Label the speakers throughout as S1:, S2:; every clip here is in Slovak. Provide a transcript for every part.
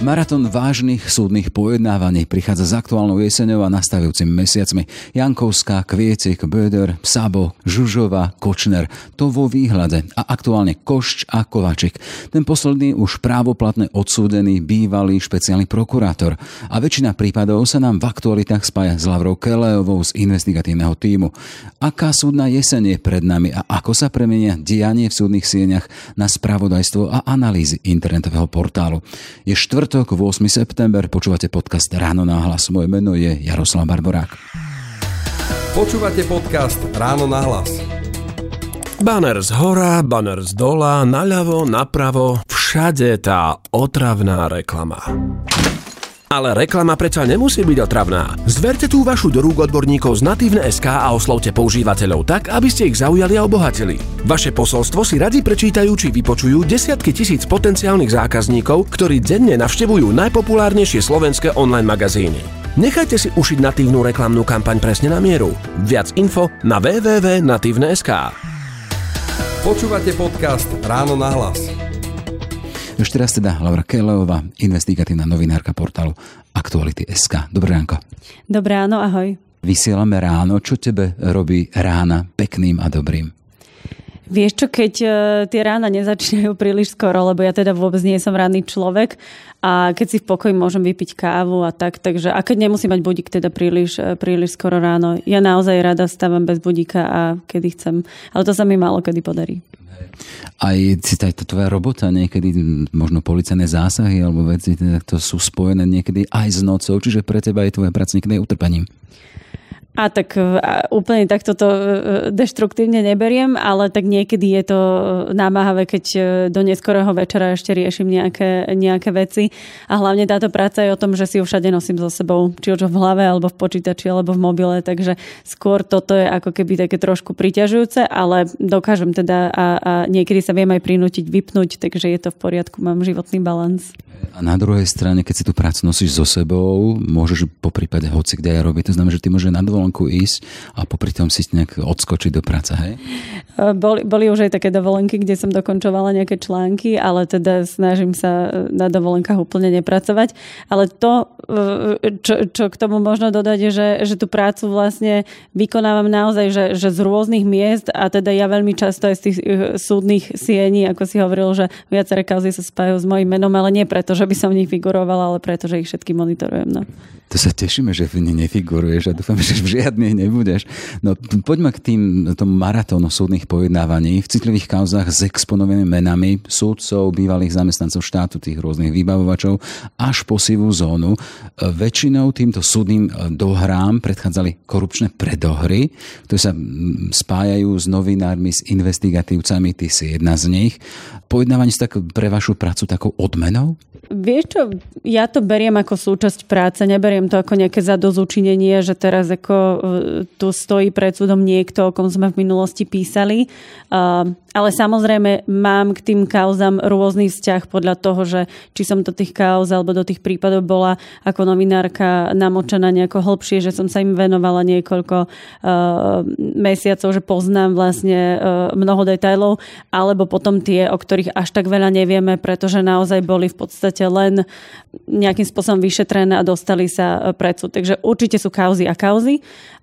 S1: Maratón vážnych súdnych pojednávaní prichádza s aktuálnou jeseňou a nastavujúcimi mesiacmi. Jankovská, Kviecik, Böder, Sabo, Žužova, Kočner. To vo výhľade. A aktuálne Košč a Kovačik. Ten posledný už právoplatne odsúdený bývalý špeciálny prokurátor. A väčšina prípadov sa nám v aktualitách spája s Lavrou Keleovou z investigatívneho týmu. Aká súdna jeseň je pred nami a ako sa premenia dianie v súdnych sieňach na spravodajstvo a analýzy internetového portálu. Je štvrt štvrtok, 8. september, počúvate podcast Ráno na hlas. Moje meno je Jaroslav Barborák.
S2: Počúvate podcast Ráno na hlas.
S3: Banner z hora, banner z dola, naľavo, napravo, všade tá otravná reklama. Ale reklama predsa nemusí byť otravná. Zverte tú vašu do rúk odborníkov z Natívne SK a oslovte používateľov tak, aby ste ich zaujali a obohatili. Vaše posolstvo si radi prečítajú či vypočujú desiatky tisíc potenciálnych zákazníkov, ktorí denne navštevujú najpopulárnejšie slovenské online magazíny. Nechajte si ušiť natívnu reklamnú kampaň presne na mieru. Viac info na www.natívne.sk
S2: Počúvate podcast Ráno na hlas.
S1: Ešte raz teda Laura Keleová, investigatívna novinárka portálu Aktuality.sk. Dobré ránko.
S4: Dobré ráno, ahoj.
S1: Vysielame ráno. Čo tebe robí rána pekným a dobrým?
S4: Vieš čo, keď uh, tie rána nezačínajú príliš skoro, lebo ja teda vôbec nie som ranný človek a keď si v pokoji môžem vypiť kávu a tak, takže a keď nemusím mať budík teda príliš, e, príliš skoro ráno, ja naozaj rada stávam bez budíka a kedy chcem, ale to sa mi málo kedy podarí.
S1: Aj si tá tvoja robota niekedy, možno policajné zásahy alebo veci, teda to sú spojené niekedy aj s nocou, čiže pre teba je tvoja práca niekedy utrpením.
S4: A tak e, úplne takto to e, deštruktívne neberiem, ale tak niekedy je to e, námahavé, keď do neskorého večera ešte riešim nejaké, nejaké veci. A hlavne táto práca je o tom, že si ju všade nosím so sebou, či už v hlave, alebo v počítači, alebo v mobile, takže skôr toto je ako keby také trošku priťažujúce, ale dokážem teda a, a niekedy sa viem aj prinútiť vypnúť, takže je to v poriadku, mám životný balans.
S1: A na druhej strane, keď si tú prácu nosíš so sebou, môžeš po prípade hoci kde aj robiť. To znamená, že ty môžeš na dovolenku ísť a popri tom si nejak odskočiť do práce, hej?
S4: E, boli, boli už aj také dovolenky, kde som dokončovala nejaké články, ale teda snažím sa na dovolenkách úplne nepracovať. Ale to, e, čo, čo k tomu možno dodať, je, že, že tú prácu vlastne vykonávam naozaj, že, že z rôznych miest a teda ja veľmi často aj z tých e, súdnych siení, ako si hovoril, že viaceré kauzy sa spájajú s mojim menom, ale nie preto, že by som v nich figurovala, ale preto, že ich všetky monitorujem. No.
S1: To sa tešíme, že v nej nefiguruješ a dúfam, že v žiadnej nebudeš. No poďme k tým tomu maratónu súdnych pojednávaní. V citlivých kauzách s exponovanými menami súdcov, bývalých zamestnancov štátu, tých rôznych vybavovačov, až po sivú zónu. Väčšinou týmto súdnym dohrám predchádzali korupčné predohry, ktoré sa spájajú s novinármi, s investigatívcami, ty si jedna z nich. Pojednávanie sa tak pre vašu prácu takou odmenou?
S4: Vieš čo, ja to beriem ako súčasť práce, neberiem to ako nejaké zadozučinenie, že teraz ako e, tu stojí pred súdom niekto, o kom sme v minulosti písali. Ale samozrejme mám k tým kauzam rôzny vzťah podľa toho, že či som do tých kauz alebo do tých prípadov bola ako novinárka namočená nejako hlbšie, že som sa im venovala niekoľko mesiacov, že poznám vlastne mnoho detajlov, alebo potom tie, o ktorých až tak veľa nevieme, pretože naozaj boli v podstate len nejakým spôsobom vyšetrené a dostali sa e, pred súd. Takže určite sú kauzy a kauzy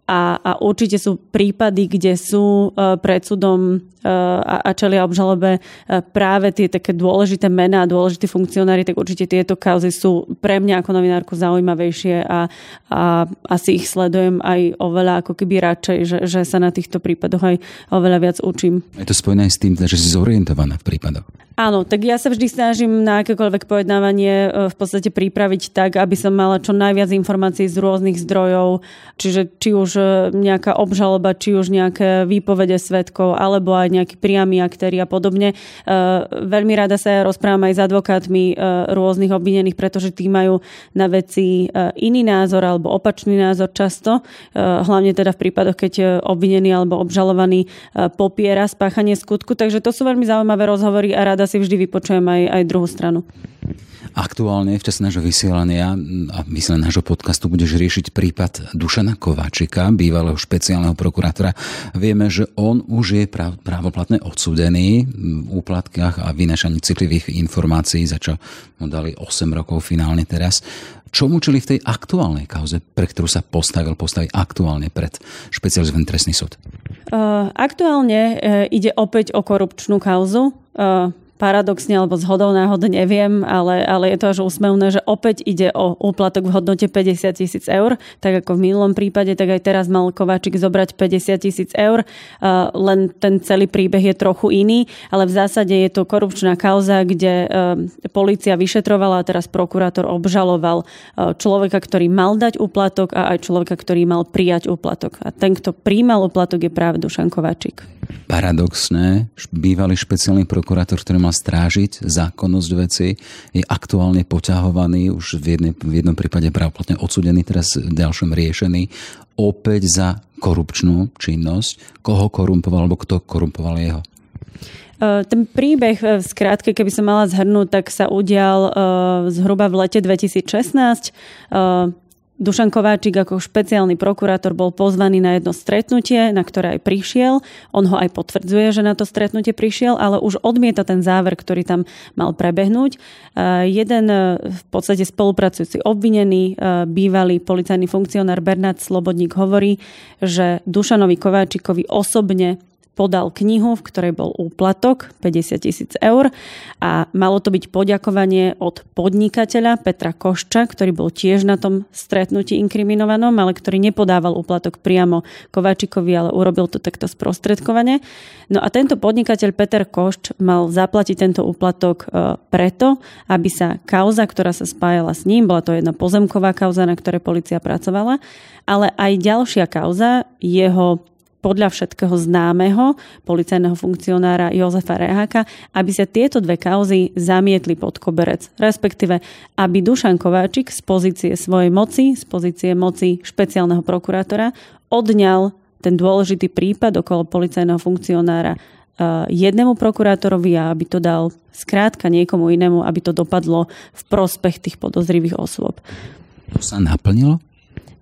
S4: a, a určite sú prípady, kde sú uh, pred súdom uh, a, a čelia obžalobe uh, práve tie také dôležité mená a dôležití funkcionári, tak určite tieto kauzy sú pre mňa ako novinárku zaujímavejšie a, a asi ich sledujem aj oveľa ako keby radšej, že, že sa na týchto prípadoch aj oveľa viac učím.
S1: Je to spojené s tým, že si zorientovaná v prípadoch.
S4: Áno, tak ja sa vždy snažím na akékoľvek pojednávanie v podstate pripraviť tak, aby som mala čo najviac informácií z rôznych zdrojov, čiže či už nejaká obžaloba, či už nejaké výpovede svetkov, alebo aj nejakí priami aktéri a podobne. E, veľmi rada sa ja rozprávam aj s advokátmi e, rôznych obvinených, pretože tí majú na veci e, iný názor alebo opačný názor často. Hlavne teda v prípadoch, keď obvinený alebo obžalovaný popiera spáchanie skutku. Takže to sú veľmi zaujímavé rozhovory a rada si vždy vypočujem aj, aj druhú stranu.
S1: Aktuálne v čase nášho vysielania a myslím nášho podcastu budeš riešiť prípad Dušana Kováčika, bývalého špeciálneho prokurátora. Vieme, že on už je práv, právoplatne odsúdený v úplatkách a vynašaní citlivých informácií, za čo mu dali 8 rokov finálne teraz. Čo mu čili v tej aktuálnej kauze, pre ktorú sa postavil, postaviť aktuálne pred špecializovaný trestný súd?
S4: Uh, aktuálne uh, ide opäť o korupčnú kauzu. Uh, paradoxne alebo zhodou náhod neviem, ale, ale je to až úsmevné, že opäť ide o úplatok v hodnote 50 tisíc eur, tak ako v minulom prípade, tak aj teraz mal Kováčik zobrať 50 tisíc eur, len ten celý príbeh je trochu iný, ale v zásade je to korupčná kauza, kde policia vyšetrovala a teraz prokurátor obžaloval človeka, ktorý mal dať úplatok a aj človeka, ktorý mal prijať úplatok. A ten, kto príjmal úplatok, je práve Dušan Kováčik.
S1: Paradoxné, bývalý špeciálny prokurátor, ktorý mal strážiť zákonnosť veci, je aktuálne poťahovaný, už v, jednej, v jednom prípade právoplatne odsudený, teraz v ďalšom riešený, opäť za korupčnú činnosť. Koho korumpoval, alebo kto korumpoval jeho?
S4: E, ten príbeh, v skrátke, keby som mala zhrnúť, tak sa udial uh, zhruba v lete 2016. Dušan Kováčik ako špeciálny prokurátor bol pozvaný na jedno stretnutie, na ktoré aj prišiel. On ho aj potvrdzuje, že na to stretnutie prišiel, ale už odmieta ten záver, ktorý tam mal prebehnúť. Jeden v podstate spolupracujúci obvinený, bývalý policajný funkcionár Bernard Slobodník hovorí, že Dušanovi Kováčikovi osobne podal knihu, v ktorej bol úplatok 50 tisíc eur a malo to byť poďakovanie od podnikateľa Petra Košča, ktorý bol tiež na tom stretnutí inkriminovanom, ale ktorý nepodával úplatok priamo Kováčikovi, ale urobil to takto sprostredkovane. No a tento podnikateľ Peter Košč mal zaplatiť tento úplatok e, preto, aby sa kauza, ktorá sa spájala s ním, bola to jedna pozemková kauza, na ktorej policia pracovala, ale aj ďalšia kauza, jeho podľa všetkého známeho policajného funkcionára Jozefa Reháka, aby sa tieto dve kauzy zamietli pod koberec. Respektíve, aby Dušan Kováčik z pozície svojej moci, z pozície moci špeciálneho prokurátora, odňal ten dôležitý prípad okolo policajného funkcionára eh, jednému prokurátorovi a aby to dal skrátka niekomu inému, aby to dopadlo v prospech tých podozrivých osôb.
S1: To sa naplnilo?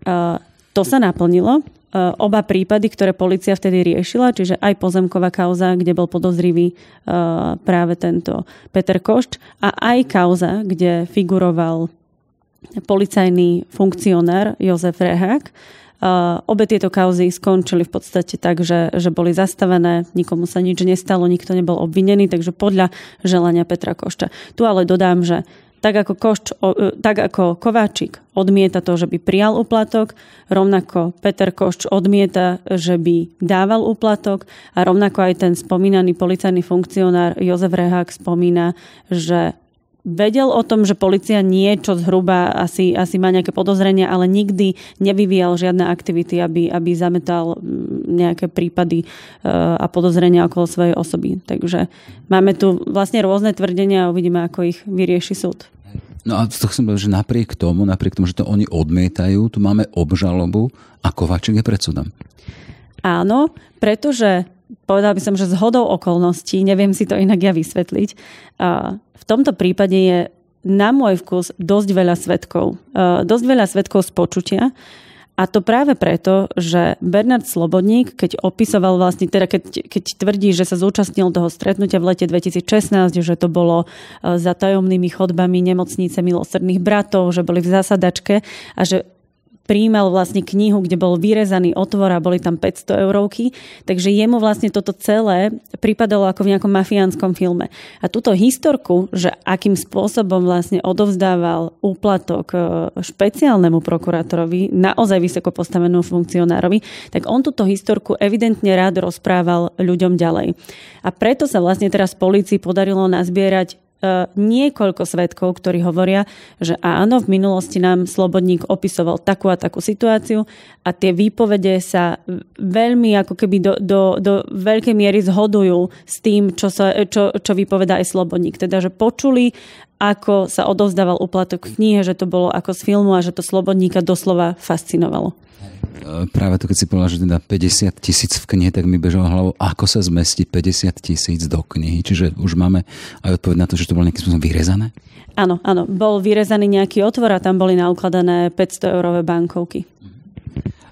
S4: Uh, to sa naplnilo. E, oba prípady, ktoré policia vtedy riešila, čiže aj pozemková kauza, kde bol podozrivý e, práve tento Peter Košč a aj kauza, kde figuroval policajný funkcionár Jozef Rehák. Uh, obe tieto kauzy skončili v podstate tak, že, že boli zastavené, nikomu sa nič nestalo, nikto nebol obvinený, takže podľa želania Petra Košča. Tu ale dodám, že tak ako, Košč, e, tak ako Kováčik odmieta to, že by prijal úplatok, rovnako Peter Košč odmieta, že by dával úplatok a rovnako aj ten spomínaný policajný funkcionár Jozef Rehák spomína, že vedel o tom, že policia niečo zhruba asi, asi má nejaké podozrenia, ale nikdy nevyvíjal žiadne aktivity, aby, aby zametal nejaké prípady e, a podozrenia okolo svojej osoby. Takže máme tu vlastne rôzne tvrdenia a uvidíme, ako ich vyrieši súd.
S1: No a to chcem povedať, že napriek tomu, napriek tomu, že to oni odmietajú, tu máme obžalobu a Kovačik je pred súdom.
S4: Áno, pretože povedal by som, že z hodou okolností, neviem si to inak ja vysvetliť, a v tomto prípade je na môj vkus dosť veľa svetkov. Dosť veľa svetkov z počutia, a to práve preto, že Bernard Slobodník, keď opisoval vlastne, teda keď, keď tvrdí, že sa zúčastnil toho stretnutia v lete 2016, že to bolo e, za tajomnými chodbami nemocnice milosrdných bratov, že boli v zasadačke a že príjmal vlastne knihu, kde bol vyrezaný otvor a boli tam 500 eurovky, takže jemu vlastne toto celé pripadalo ako v nejakom mafiánskom filme. A túto historku, že akým spôsobom vlastne odovzdával úplatok e, špeciálnemu prokurátorovi, naozaj vysoko postavenému funkcionárovi, tak on túto historku evidentne rád rozprával ľuďom ďalej. A preto sa vlastne teraz policii podarilo nazbierať niekoľko svetkov, ktorí hovoria, že áno, v minulosti nám Slobodník opisoval takú a takú situáciu a tie výpovede sa veľmi ako keby do, do, do veľkej miery zhodujú s tým, čo, sa, čo, čo vypoveda aj Slobodník. Teda, že počuli, ako sa odovzdával uplatok v knihe, že to bolo ako z filmu a že to Slobodníka doslova fascinovalo.
S1: Práve to, keď si povedal, že teda 50 tisíc v knihe, tak mi bežalo hlavou, ako sa zmestí 50 tisíc do knihy. Čiže už máme aj odpoveď na to, že to bolo nejakým spôsobom vyrezané?
S4: Áno, áno. Bol vyrezaný nejaký otvor a tam boli naukladané 500 eurové bankovky.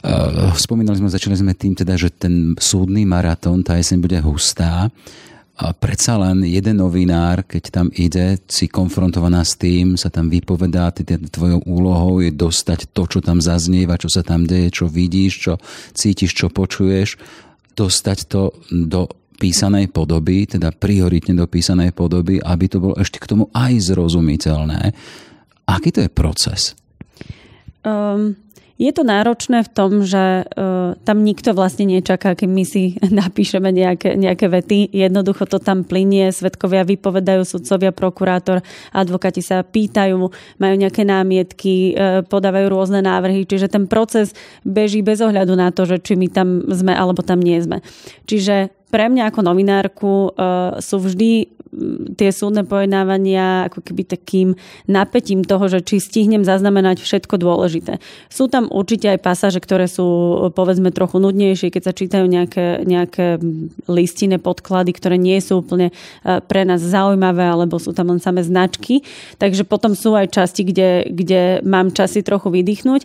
S1: Uh, spomínali sme, začali sme tým teda, že ten súdny maratón, tá jeseň bude hustá. A predsa len jeden novinár, keď tam ide, si konfrontovaná s tým, sa tam vypovedá, ty, tvojou úlohou je dostať to, čo tam zaznieva, čo sa tam deje, čo vidíš, čo cítiš, čo počuješ, dostať to do písanej podoby, teda prioritne do písanej podoby, aby to bolo ešte k tomu aj zrozumiteľné. Aký to je proces?
S4: Um, je to náročné v tom, že uh, tam nikto vlastne nečaká, keď my si napíšeme nejaké, nejaké vety. Jednoducho to tam plinie, svetkovia vypovedajú, sudcovia, prokurátor, advokáti sa pýtajú, majú nejaké námietky, uh, podávajú rôzne návrhy, čiže ten proces beží bez ohľadu na to, že či my tam sme alebo tam nie sme. Čiže pre mňa ako novinárku uh, sú vždy tie súdne pojednávania ako keby takým napätím toho, že či stihnem zaznamenať všetko dôležité. Sú tam určite aj pasáže, ktoré sú povedzme trochu nudnejšie, keď sa čítajú nejaké, nejaké listine, podklady, ktoré nie sú úplne e, pre nás zaujímavé, alebo sú tam len samé značky. Takže potom sú aj časti, kde, kde mám časy trochu vydýchnuť.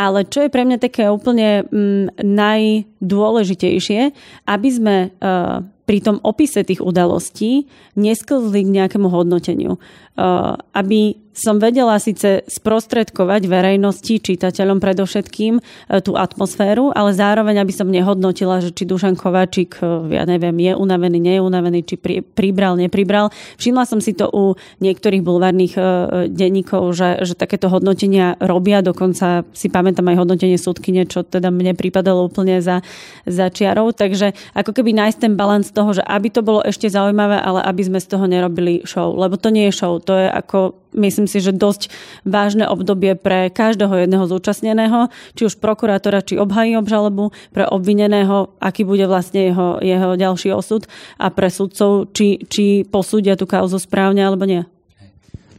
S4: Ale čo je pre mňa také úplne mm, najdôležitejšie, aby sme uh, pri tom opise tých udalostí nesklzli k nejakému hodnoteniu. Uh, aby som vedela síce sprostredkovať verejnosti, čitateľom predovšetkým e, tú atmosféru, ale zároveň, aby som nehodnotila, že či Dušan Kováčik, e, ja neviem, je unavený, nie je unavený, či pri, pribral, nepribral. Všimla som si to u niektorých bulvárnych e, denníkov, že, že takéto hodnotenia robia, dokonca si pamätám aj hodnotenie súdkyne, čo teda mne pripadalo úplne za, za čiarou. Takže ako keby nájsť ten balans toho, že aby to bolo ešte zaujímavé, ale aby sme z toho nerobili show. Lebo to nie je show, to je ako myslím si, že dosť vážne obdobie pre každého jedného zúčastneného, či už prokurátora, či obhají obžalobu, pre obvineného, aký bude vlastne jeho, jeho ďalší osud a pre sudcov, či, či posúdia tú kauzu správne alebo nie.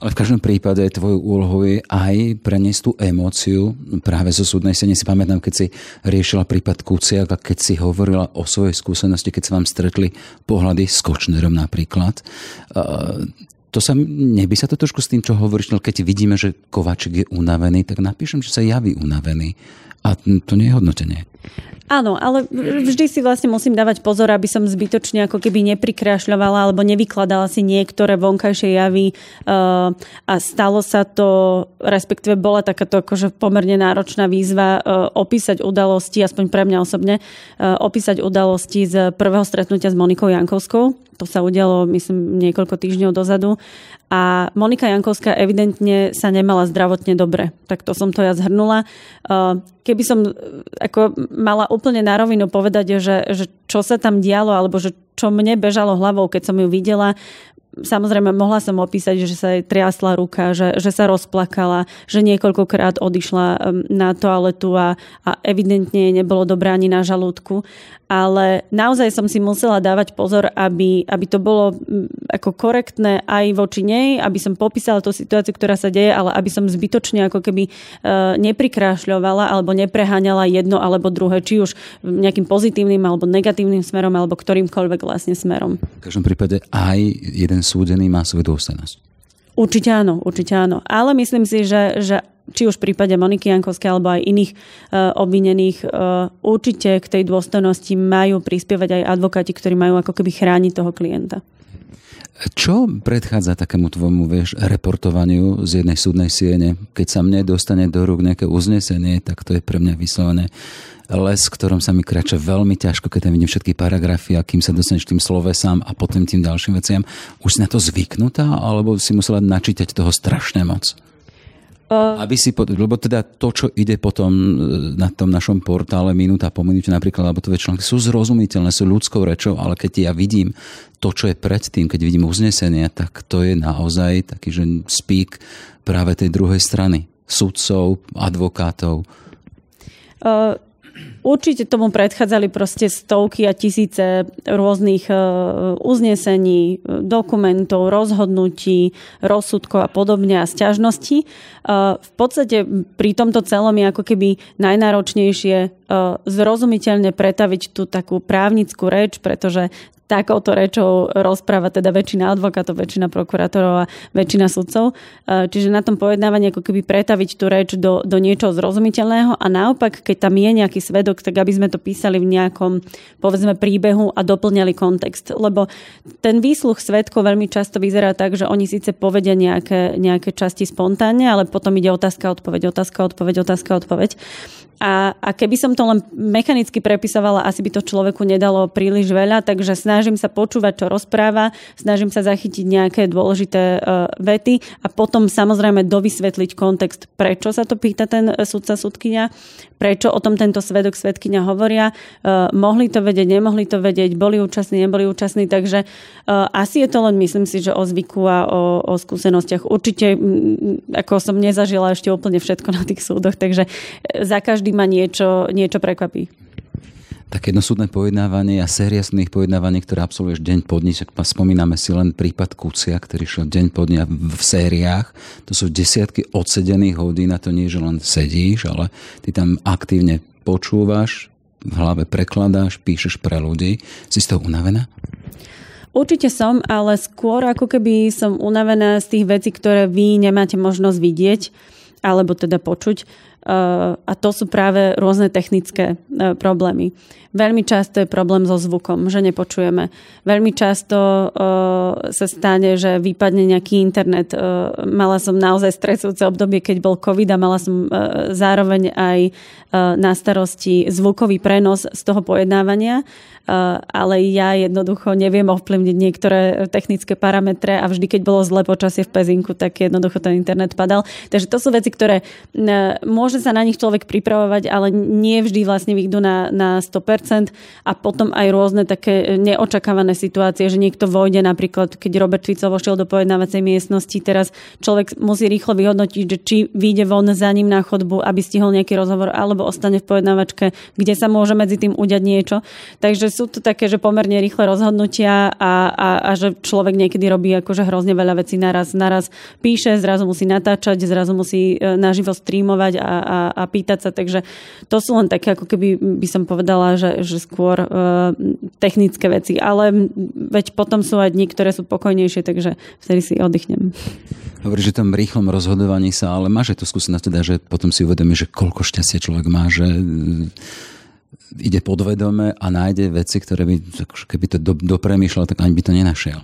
S1: Ale v každom prípade tvojou úlohou je aj preniesť tú emóciu práve zo súdnej sene. Si pamätám, keď si riešila prípad Kuciak a keď si hovorila o svojej skúsenosti, keď sa vám stretli pohľady s Kočnerom napríklad to sa, neby sa to trošku s tým, čo hovoríš, no keď vidíme, že Kovačik je unavený, tak napíšem, že sa javí unavený. A to nie je hodnotenie.
S4: Áno, ale vždy si vlastne musím dávať pozor, aby som zbytočne ako keby neprikrášľovala alebo nevykladala si niektoré vonkajšie javy uh, a stalo sa to, respektíve bola takáto akože pomerne náročná výzva uh, opísať udalosti, aspoň pre mňa osobne, uh, opísať udalosti z prvého stretnutia s Monikou Jankovskou. To sa udialo, myslím, niekoľko týždňov dozadu a Monika Jankovská evidentne sa nemala zdravotne dobre. Tak to som to ja zhrnula. Keby som e, ako mala úplne na rovinu povedať, že, že čo sa tam dialo, alebo že čo mne bežalo hlavou, keď som ju videla, Samozrejme, mohla som opísať, že sa jej triasla ruka, že, že sa rozplakala, že niekoľkokrát odišla na toaletu a, a evidentne jej nebolo dobré ani na žalúdku ale naozaj som si musela dávať pozor, aby, aby to bolo ako korektné aj voči nej, aby som popísala tú situáciu, ktorá sa deje, ale aby som zbytočne ako keby e, neprikrášľovala alebo nepreháňala jedno alebo druhé, či už nejakým pozitívnym alebo negatívnym smerom alebo ktorýmkoľvek vlastne smerom.
S1: V každom prípade aj jeden súdený má svoju dôstojnosť.
S4: Určite áno, určite áno. Ale myslím si, že, že či už v prípade Moniky Jankovskej alebo aj iných uh, obvinených, uh, určite k tej dôstojnosti majú prispievať aj advokáti, ktorí majú ako keby chrániť toho klienta.
S1: Čo predchádza takému tvojmu vieš, reportovaniu z jednej súdnej siene? Keď sa mne dostane do rúk nejaké uznesenie, tak to je pre mňa vyslovené les, ktorom sa mi krača veľmi ťažko, keď tam vidím všetky paragrafy a kým sa dostaneš tým slovesám a potom tým ďalším veciam. Už si na to zvyknutá, alebo si musela načítať toho strašne moc? Aby si, lebo teda to, čo ide potom e, na tom našom portále minúta po minúte napríklad, alebo to články sú zrozumiteľné, sú ľudskou rečou, ale keď ja vidím to, čo je predtým, keď vidím uznesenia, tak to je naozaj taký, že speak práve tej druhej strany. Sudcov, advokátov.
S4: Uh Určite tomu predchádzali proste stovky a tisíce rôznych e, uznesení, dokumentov, rozhodnutí, rozsudkov a podobne a sťažností. E, v podstate pri tomto celom je ako keby najnáročnejšie e, zrozumiteľne pretaviť tú takú právnickú reč, pretože takouto rečou rozpráva teda väčšina advokátov, väčšina prokurátorov a väčšina sudcov. E, čiže na tom pojednávaní ako keby pretaviť tú reč do, do niečoho zrozumiteľného a naopak, keď tam je nejaký svedok, tak aby sme to písali v nejakom, povedzme, príbehu a doplňali kontext. Lebo ten výsluch svedkov veľmi často vyzerá tak, že oni síce povedia nejaké, nejaké časti spontánne, ale potom ide otázka, odpoveď, otázka, odpoveď, otázka, odpoveď. A, a keby som to len mechanicky prepisovala, asi by to človeku nedalo príliš veľa, takže snažím sa počúvať, čo rozpráva, snažím sa zachytiť nejaké dôležité uh, vety a potom samozrejme dovysvetliť kontext, prečo sa to pýta ten sudca, sudkynia, prečo o tom tento svedok, svedkynia hovoria, uh, mohli to vedieť, nemohli to vedieť, boli účastní, neboli účastní, takže asi je to len, myslím si, že o zvyku a o, o skúsenostiach. Určite, ako som nezažila ešte úplne všetko na tých súdoch, takže za každý ma niečo, niečo prekvapí.
S1: Také jednosúdne pojednávanie a séria súdnych pojednávaní, ktoré absolvuješ deň po dni, spomíname si len prípad Kucia, ktorý šiel deň po dňa v sériách. To sú desiatky odsedených hodín a to nie, že len sedíš, ale ty tam aktívne počúvaš, v hlave prekladáš, píšeš pre ľudí. Si z toho unavená?
S4: Určite som, ale skôr ako keby som unavená z tých vecí, ktoré vy nemáte možnosť vidieť alebo teda počuť a to sú práve rôzne technické e, problémy. Veľmi často je problém so zvukom, že nepočujeme. Veľmi často uh, sa stane, že vypadne nejaký internet. Mala som naozaj stresujúce obdobie, keď bol COVID a mala som zároveň aj na starosti zvukový prenos z toho pojednávania, ale ja jednoducho neviem ovplyvniť niektoré technické parametre a vždy, keď bolo zle počasie v Pezinku, tak jednoducho ten internet padal. Takže to sú veci, ktoré uh, môže sa na nich človek pripravovať, ale nie vždy vlastne vyjdú na, na 100% a potom aj rôzne také neočakávané situácie, že niekto vojde napríklad, keď Robert Fico vošiel do pojednávacej miestnosti, teraz človek musí rýchlo vyhodnotiť, že či vyjde von za ním na chodbu, aby stihol nejaký rozhovor, alebo ostane v pojednávačke, kde sa môže medzi tým udiať niečo. Takže sú to také, že pomerne rýchle rozhodnutia a, a, a že človek niekedy robí akože hrozne veľa vecí naraz. Naraz píše, zrazu musí natáčať, zrazu musí e, naživo streamovať a, a, a pýtať sa. Takže to sú len také, ako keby by som povedala, že že skôr e, technické veci. Ale veď potom sú aj dni, ktoré sú pokojnejšie, takže vtedy si oddychnem.
S1: Hovoríš, že tom rýchlom rozhodovaní sa, ale máš aj to skúsenosť teda, že potom si uvedomí, že koľko šťastia človek má, že ide podvedome a nájde veci, ktoré by, keby to do, dopremýšľal, tak ani by to nenašiel.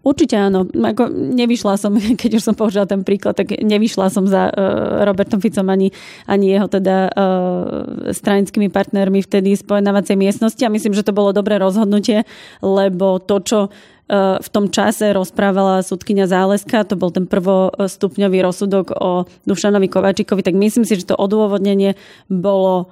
S4: Určite áno. Ako nevyšla som, keď už som použila ten príklad, tak nevyšla som za uh, Robertom Ficom ani, ani jeho teda uh, stranickými partnermi vtedy z pojednávacej miestnosti a myslím, že to bolo dobré rozhodnutie, lebo to, čo e, v tom čase rozprávala súdkynia Záleska, to bol ten prvostupňový rozsudok o Dušanovi Kovačíkovi, tak myslím si, že to odôvodnenie bolo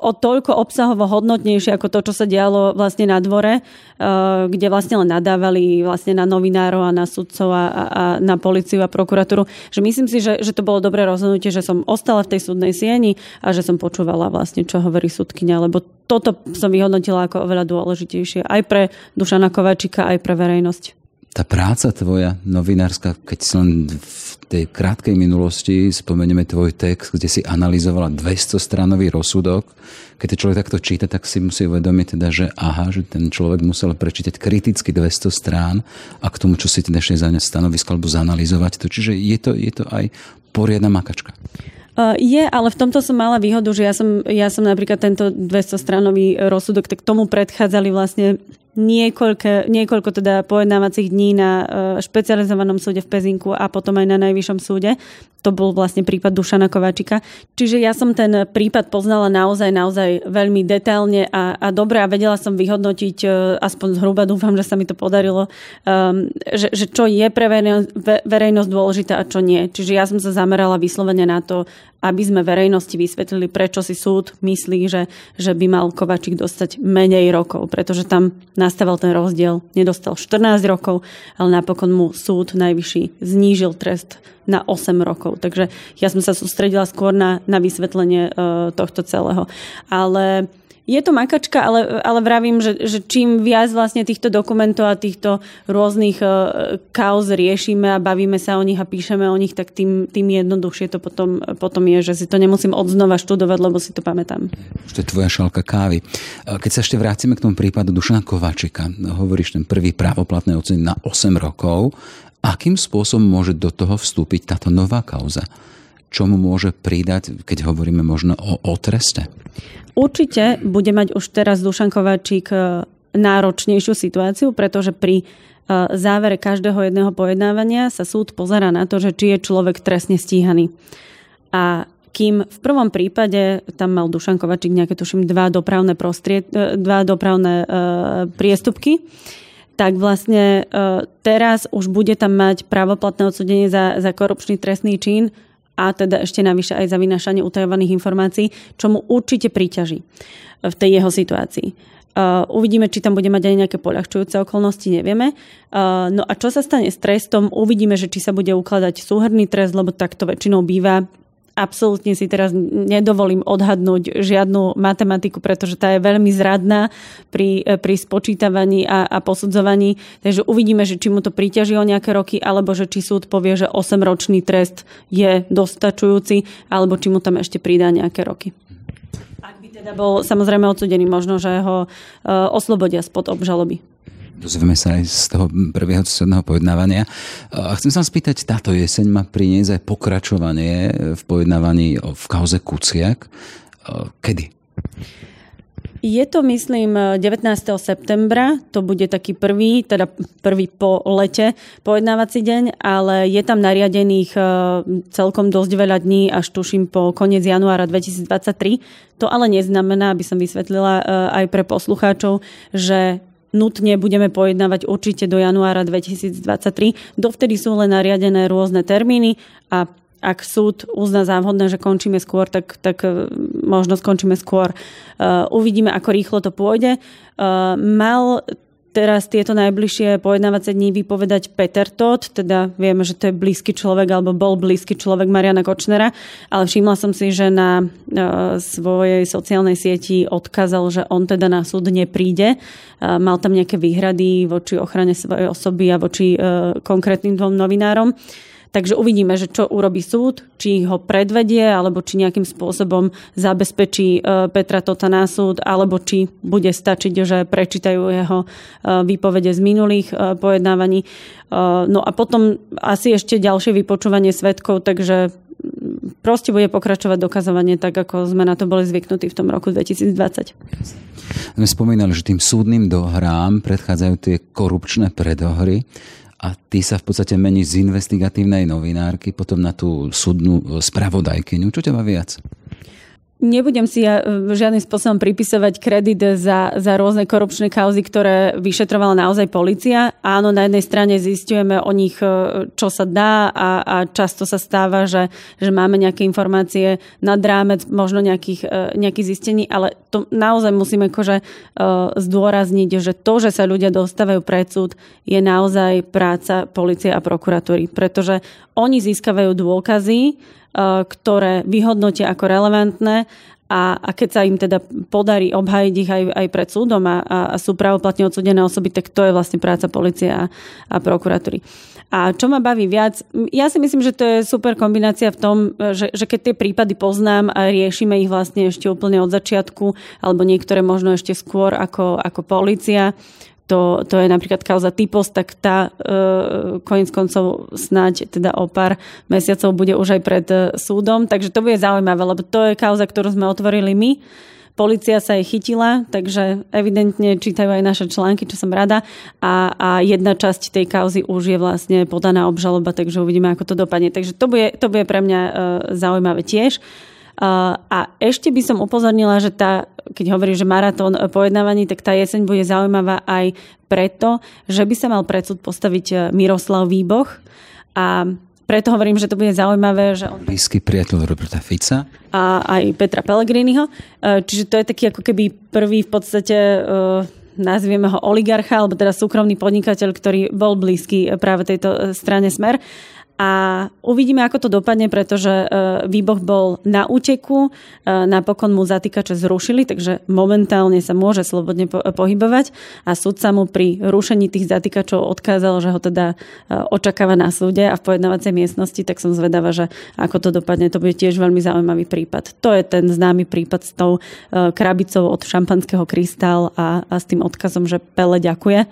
S4: o toľko obsahovo hodnotnejšie ako to, čo sa dialo vlastne na dvore, eh, kde vlastne len nadávali vlastne na novinárov a na sudcov a, a na policiu a prokuratúru. Že myslím si, že, že to bolo dobré rozhodnutie, že som ostala v tej súdnej sieni a že som počúvala vlastne, čo hovorí súdkynia, lebo toto som vyhodnotila ako oveľa dôležitejšie aj pre Dušana Kovačika, aj pre verejnosť.
S1: Tá práca tvoja novinárska, keď si len v tej krátkej minulosti spomenieme tvoj text, kde si analyzovala 200 stranový rozsudok. Keď to človek takto číta, tak si musí uvedomiť teda, že aha, že ten človek musel prečítať kriticky 200 strán a k tomu, čo si teda ešte zaňať stanovisko alebo zanalizovať to. Čiže je to, je to aj poriadna makačka.
S4: Je, ale v tomto som mala výhodu, že ja som, ja som napríklad tento 200-stranový rozsudok, tak tomu predchádzali vlastne niekoľko, niekoľko teda pojednávacích dní na e, špecializovanom súde v Pezinku a potom aj na najvyššom súde. To bol vlastne prípad Dušana Kovačika. Čiže ja som ten prípad poznala naozaj, naozaj veľmi detailne a, a dobre a vedela som vyhodnotiť, e, aspoň zhruba dúfam, že sa mi to podarilo, um, že, že čo je pre verejnosť dôležité a čo nie. Čiže ja som sa zamerala vyslovene na to, aby sme verejnosti vysvetlili, prečo si súd myslí, že, že by mal Kovačik dostať menej rokov, pretože tam nastavil ten rozdiel. Nedostal 14 rokov, ale napokon mu súd najvyšší znížil trest na 8 rokov. Takže ja som sa sústredila skôr na, na vysvetlenie uh, tohto celého. Ale je to makačka, ale, ale vravím, že, že čím viac vlastne týchto dokumentov a týchto rôznych uh, kauz riešime a bavíme sa o nich a píšeme o nich, tak tým, tým jednoduchšie to potom, potom je, že si to nemusím odznova študovať, lebo si to pamätám.
S1: Už to je tvoja šalka kávy. Keď sa ešte vrátime k tomu prípadu Dušana Kováčika, hovoríš ten prvý právoplatný ocen na 8 rokov, akým spôsobom môže do toho vstúpiť táto nová kauza? Čo mu môže pridať, keď hovoríme možno o, o treste?
S4: Určite bude mať už teraz Dušan Kováčik e, náročnejšiu situáciu, pretože pri e, závere každého jedného pojednávania sa súd pozera na to, že či je človek trestne stíhaný. A kým v prvom prípade tam mal Dušan Kovačík nejaké, tuším, dva dopravné, prostried, e, dva dopravné uh, priestupky, tak vlastne uh, teraz už bude tam mať právoplatné odsudenie za, za korupčný trestný čin a teda ešte navyše aj za vynašanie utajovaných informácií, čo mu určite príťaží v tej jeho situácii. Uh, uvidíme, či tam bude mať aj nejaké poľahčujúce okolnosti, nevieme. Uh, no a čo sa stane s trestom? Uvidíme, že či sa bude ukladať súhrný trest, lebo takto väčšinou býva absolútne si teraz nedovolím odhadnúť žiadnu matematiku, pretože tá je veľmi zradná pri, pri spočítavaní a, a posudzovaní. Takže uvidíme, že či mu to príťaží o nejaké roky, alebo že či súd povie, že 8-ročný trest je dostačujúci, alebo či mu tam ešte pridá nejaké roky. Ak by teda bol samozrejme odsudený, možno, že ho uh, oslobodia spod obžaloby.
S1: Dozvieme sa aj z toho prvého súdneho pojednávania. A chcem sa spýtať, táto jeseň má priniesť aj pokračovanie v pojednávaní v kauze Kuciak. Kedy?
S4: Je to, myslím, 19. septembra, to bude taký prvý, teda prvý po lete pojednávací deň, ale je tam nariadených e, celkom dosť veľa dní, až tuším po koniec januára 2023. To ale neznamená, aby som vysvetlila e, aj pre poslucháčov, že nutne budeme pojednávať určite do januára 2023. Dovtedy sú len nariadené rôzne termíny a ak súd uzná závodné, že končíme skôr, tak, tak e, možno skončíme skôr. Uh, uvidíme, ako rýchlo to pôjde. Uh, mal teraz tieto najbližšie pojednávacie dní vypovedať Peter Todd, teda vieme, že to je blízky človek alebo bol blízky človek Mariana Kočnera, ale všimla som si, že na e, svojej sociálnej sieti odkázal, že on teda na súd nepríde. E, mal tam nejaké výhrady voči ochrane svojej osoby a voči e, konkrétnym dvom novinárom. Takže uvidíme, že čo urobí súd, či ho predvedie, alebo či nejakým spôsobom zabezpečí e, Petra Tota na súd, alebo či bude stačiť, že prečítajú jeho e, výpovede z minulých e, pojednávaní. No a potom asi ešte ďalšie vypočúvanie svetkov, takže proste bude pokračovať dokazovanie tak, ako sme na to boli zvyknutí v tom roku 2020.
S1: My spomínali, že tým súdnym dohrám predchádzajú tie korupčné predohry a ty sa v podstate mení z investigatívnej novinárky potom na tú súdnu spravodajkyňu. Čo ťa má viac?
S4: Nebudem si ja e, žiadnym spôsobom pripisovať kredit za, za rôzne korupčné kauzy, ktoré vyšetrovala naozaj policia. Áno, na jednej strane zistujeme o nich, e, čo sa dá a, a často sa stáva, že, že máme nejaké informácie nad rámec možno nejakých, e, nejakých zistení, ale to naozaj musíme akože zdôrazniť, že to, že sa ľudia dostávajú pred súd, je naozaj práca policie a prokuratúry, pretože oni získavajú dôkazy, ktoré vyhodnotia ako relevantné a, a keď sa im teda podarí obhajiť ich aj, aj pred súdom a, a sú pravoplatne odsudené osoby, tak to je vlastne práca policie a, a prokuratúry. A čo ma baví viac, ja si myslím, že to je super kombinácia v tom, že, že keď tie prípady poznám a riešime ich vlastne ešte úplne od začiatku, alebo niektoré možno ešte skôr ako, ako policia, to, to je napríklad kauza typos, tak tá e, konec koncov snáď teda o pár mesiacov bude už aj pred e, súdom. Takže to bude zaujímavé, lebo to je kauza, ktorú sme otvorili my. Polícia sa jej chytila, takže evidentne čítajú aj naše články, čo som rada. A, a jedna časť tej kauzy už je vlastne podaná obžaloba, takže uvidíme, ako to dopadne. Takže to bude, to bude pre mňa e, zaujímavé tiež. A ešte by som upozornila, že tá, keď hovorí, že maratón pojednávaní, tak tá jeseň bude zaujímavá aj preto, že by sa mal predsud postaviť e, Miroslav Výboch a preto hovorím, že to bude zaujímavé, že on...
S1: Blízky priateľ Roberta Fica.
S4: A aj Petra Pellegriniho. E, čiže to je taký ako keby prvý v podstate e, nazvieme ho oligarcha, alebo teda súkromný podnikateľ, ktorý bol blízky práve tejto strane Smer a uvidíme, ako to dopadne, pretože e, výboh bol na úteku, e, napokon mu zatýkače zrušili, takže momentálne sa môže slobodne pohybovať a súd sa mu pri rušení tých zatýkačov odkázal, že ho teda e, očakáva na súde a v pojednávacej miestnosti, tak som zvedavá, že ako to dopadne, to bude tiež veľmi zaujímavý prípad. To je ten známy prípad s tou krabicou od šampanského krystál a, a s tým odkazom, že Pele ďakuje.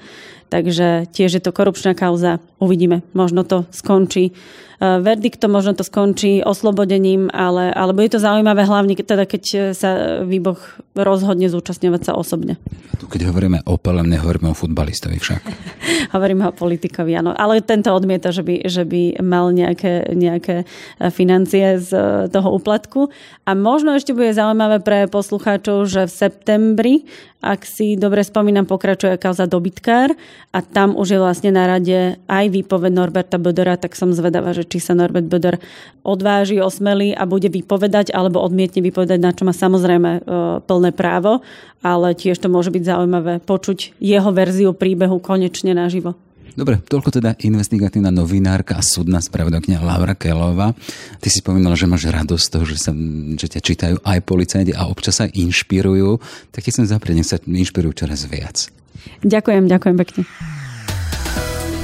S4: Takže tiež je to korupčná kauza. Uvidíme. Možno to skončí verdiktom, možno to skončí oslobodením, ale, ale bude to zaujímavé hlavne teda, keď sa výboh rozhodne zúčastňovať sa osobne.
S1: Tu keď hovoríme o Pelem, nehovoríme o futbalistovi však.
S4: hovoríme o politikovi, áno. Ale tento odmieta, že by, že by mal nejaké, nejaké eh, financie z eh, toho úplatku. A možno ešte bude zaujímavé pre poslucháčov, že v septembri, ak si dobre spomínam, pokračuje kauza dobytkár a tam už je vlastne na rade aj výpoved Norberta Bodora, tak som zvedavá, že či sa Norbert Böder odváži, osmelí a bude vypovedať alebo odmietne vypovedať, na čo má samozrejme e, plné právo, ale tiež to môže byť zaujímavé počuť jeho verziu príbehu konečne naživo.
S1: Dobre, toľko teda investigatívna novinárka a súdna spravodajkňa Laura Kelová. Ty si spomínala, že máš radosť z toho, že, sa, že ťa čítajú aj policajti a občas sa inšpirujú. Tak ti chcem zaprieť, nech sa inšpirujú čoraz viac.
S4: Ďakujem, ďakujem pekne.